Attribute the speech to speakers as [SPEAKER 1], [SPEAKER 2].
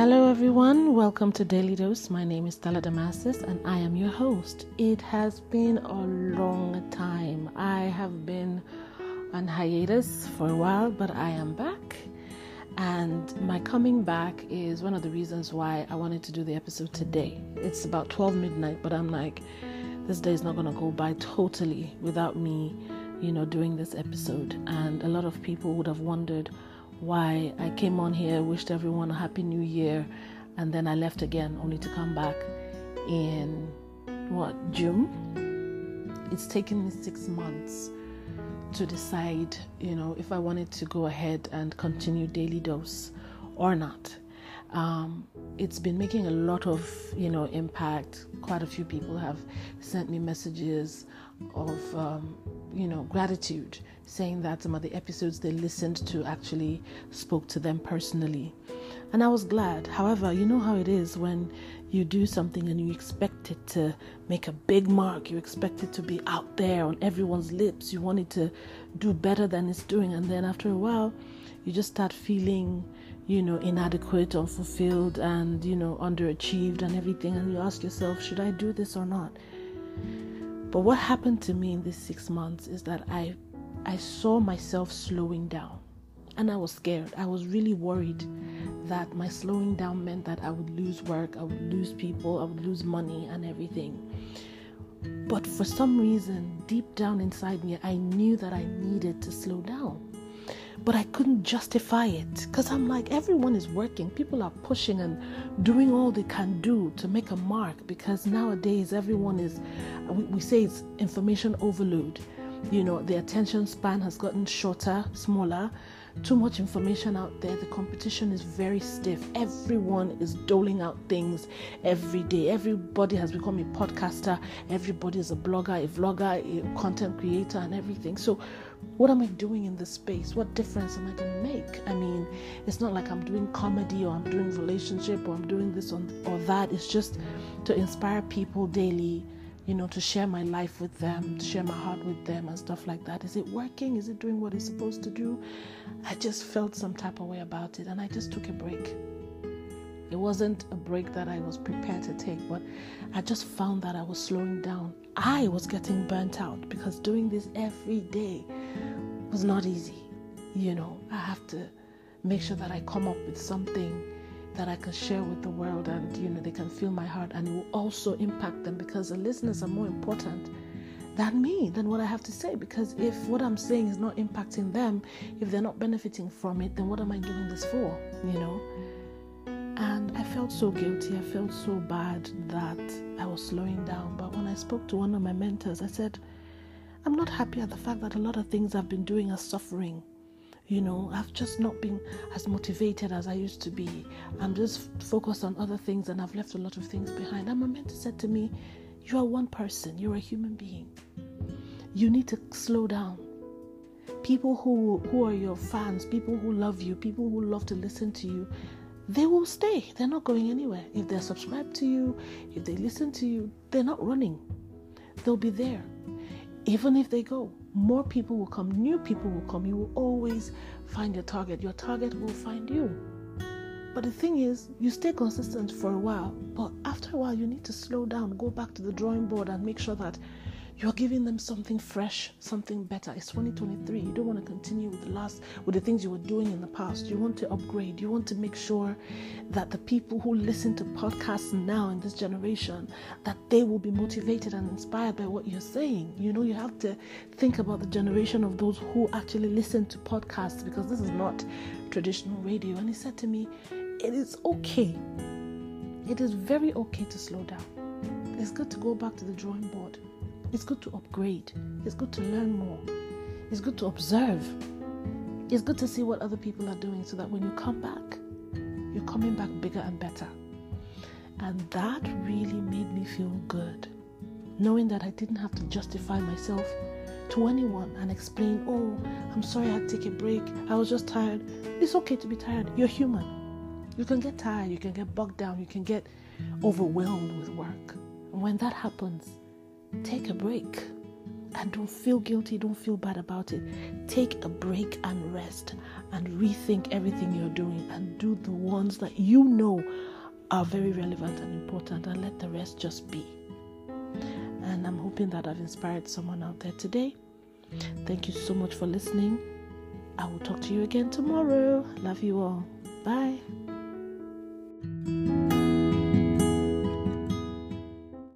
[SPEAKER 1] Hello, everyone. Welcome to Daily Dose. My name is Stella Damasus, and I am your host. It has been a long time. I have been on hiatus for a while, but I am back. And my coming back is one of the reasons why I wanted to do the episode today. It's about 12 midnight, but I'm like, this day is not going to go by totally without me, you know, doing this episode. And a lot of people would have wondered why I came on here, wished everyone a happy new year, and then I left again, only to come back in what, June? It's taken me six months to decide, you know, if I wanted to go ahead and continue daily dose or not. Um, it's been making a lot of, you know, impact. Quite a few people have sent me messages of, um, you know, gratitude, saying that some of the episodes they listened to actually spoke to them personally. And I was glad. However, you know how it is when you do something and you expect it to make a big mark, you expect it to be out there on everyone's lips, you want it to do better than it's doing, and then after a while, you just start feeling you know, inadequate, unfulfilled, and, you know, underachieved and everything. And you ask yourself, should I do this or not? But what happened to me in these six months is that I, I saw myself slowing down. And I was scared. I was really worried that my slowing down meant that I would lose work, I would lose people, I would lose money and everything. But for some reason, deep down inside me, I knew that I needed to slow down but I couldn't justify it because I'm like, everyone is working. People are pushing and doing all they can do to make a mark because nowadays everyone is, we, we say it's information overload. You know, the attention span has gotten shorter, smaller too much information out there. The competition is very stiff. Everyone is doling out things every day. Everybody has become a podcaster. Everybody is a blogger, a vlogger, a content creator, and everything. So, what am I doing in this space? What difference am I going to make? I mean, it's not like I'm doing comedy or I'm doing relationship or I'm doing this or, that. It's just to inspire people daily you know, to share my life with them, to share my heart with them, and stuff like that. Is it working? Is it doing what it's supposed to do? I just felt some type of way about it, and I just took a break. It wasn't a break that I was prepared to take, but I just found that I was slowing down. I was getting burnt out because doing this every day was not easy. You know, I have to make sure that I come up with something that I can share with the world and you know they can feel my heart and it will also impact them because the listeners are more important than me than what I have to say. Because if what I'm saying is not impacting them if they're not benefiting from it then what am I doing this for you know? And I felt so guilty. I felt so bad that I was slowing down. But when I spoke to one of my mentors I said I'm not happy at the fact that a lot of things I've been doing are suffering you know, I've just not been as motivated as I used to be. I'm just focused on other things and I've left a lot of things behind. And my mentor said to me, You are one person, you're a human being. You need to slow down. People who, who are your fans, people who love you, people who love to listen to you, they will stay. They're not going anywhere. If they're subscribed to you, if they listen to you, they're not running. They'll be there. Even if they go, more people will come, new people will come. You will always find your target. Your target will find you. But the thing is, you stay consistent for a while, but after a while, you need to slow down, go back to the drawing board, and make sure that you're giving them something fresh, something better. It's 2023. You don't want to continue with the last with the things you were doing in the past. You want to upgrade. You want to make sure that the people who listen to podcasts now in this generation that they will be motivated and inspired by what you're saying. You know, you have to think about the generation of those who actually listen to podcasts because this is not traditional radio. And he said to me, "It is okay. It is very okay to slow down. It's good to go back to the drawing board." It's good to upgrade. It's good to learn more. It's good to observe. It's good to see what other people are doing so that when you come back, you're coming back bigger and better. And that really made me feel good. Knowing that I didn't have to justify myself to anyone and explain, oh, I'm sorry I had to take a break. I was just tired. It's okay to be tired. You're human. You can get tired, you can get bogged down, you can get overwhelmed with work. And when that happens, take a break. And don't feel guilty, don't feel bad about it. Take a break and rest and rethink everything you're doing and do the ones that you know are very relevant and important and let the rest just be. And I'm hoping that I've inspired someone out there today. Thank you so much for listening. I will talk to you again tomorrow. Love you all. Bye.